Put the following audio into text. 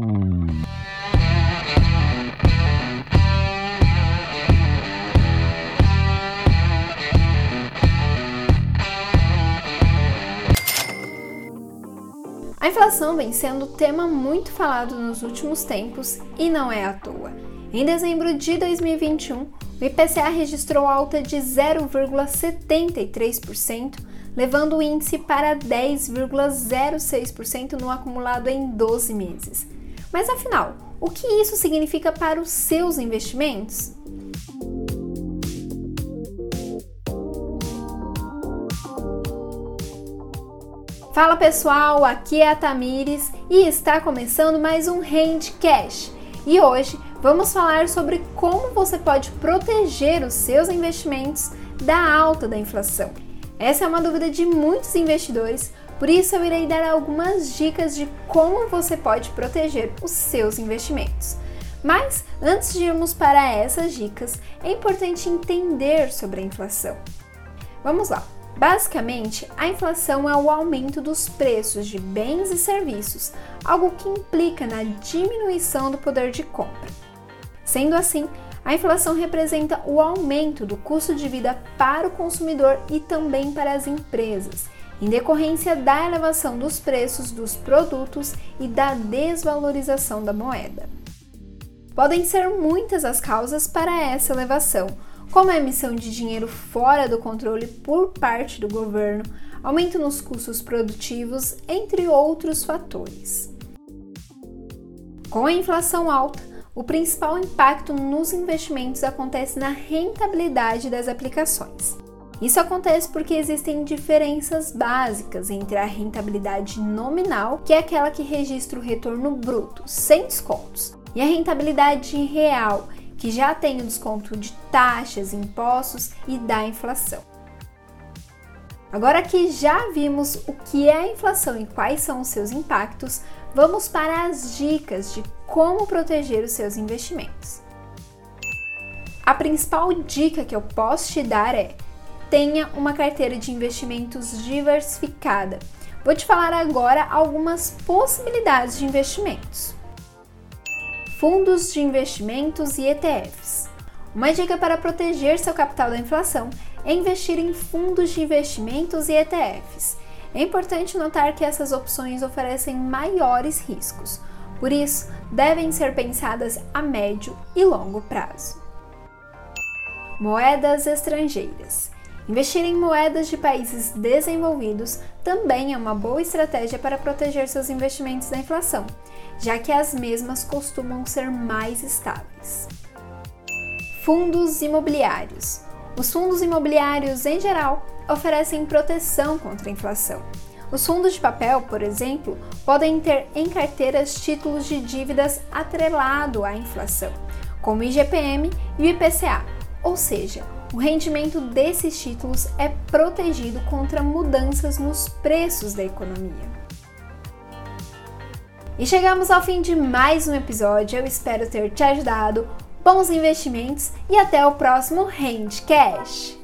A inflação vem sendo tema muito falado nos últimos tempos e não é à toa. Em dezembro de 2021, o IPCA registrou alta de 0,73%, levando o índice para 10,06% no acumulado em 12 meses. Mas afinal, o que isso significa para os seus investimentos? Fala pessoal, aqui é a Tamires e está começando mais um Handcash. E hoje vamos falar sobre como você pode proteger os seus investimentos da alta da inflação. Essa é uma dúvida de muitos investidores, por isso eu irei dar algumas dicas de como você pode proteger os seus investimentos. Mas antes de irmos para essas dicas, é importante entender sobre a inflação. Vamos lá! Basicamente, a inflação é o aumento dos preços de bens e serviços, algo que implica na diminuição do poder de compra. Sendo assim, a inflação representa o aumento do custo de vida para o consumidor e também para as empresas, em decorrência da elevação dos preços dos produtos e da desvalorização da moeda. Podem ser muitas as causas para essa elevação, como a emissão de dinheiro fora do controle por parte do governo, aumento nos custos produtivos, entre outros fatores. Com a inflação alta, o principal impacto nos investimentos acontece na rentabilidade das aplicações. Isso acontece porque existem diferenças básicas entre a rentabilidade nominal, que é aquela que registra o retorno bruto, sem descontos, e a rentabilidade real, que já tem o desconto de taxas, impostos e da inflação. Agora que já vimos o que é a inflação e quais são os seus impactos, vamos para as dicas de como proteger os seus investimentos. A principal dica que eu posso te dar é: tenha uma carteira de investimentos diversificada. Vou te falar agora algumas possibilidades de investimentos fundos de investimentos e ETFs. Uma dica para proteger seu capital da inflação é investir em fundos de investimentos e ETFs. É importante notar que essas opções oferecem maiores riscos, por isso, devem ser pensadas a médio e longo prazo. Moedas estrangeiras. Investir em moedas de países desenvolvidos também é uma boa estratégia para proteger seus investimentos da inflação, já que as mesmas costumam ser mais estáveis. Fundos imobiliários. Os fundos imobiliários, em geral, oferecem proteção contra a inflação. Os fundos de papel, por exemplo, podem ter em carteiras títulos de dívidas atrelado à inflação, como IGPM e IPCA, ou seja, o rendimento desses títulos é protegido contra mudanças nos preços da economia. E chegamos ao fim de mais um episódio. Eu espero ter te ajudado. Bons investimentos e até o próximo Rende Cash!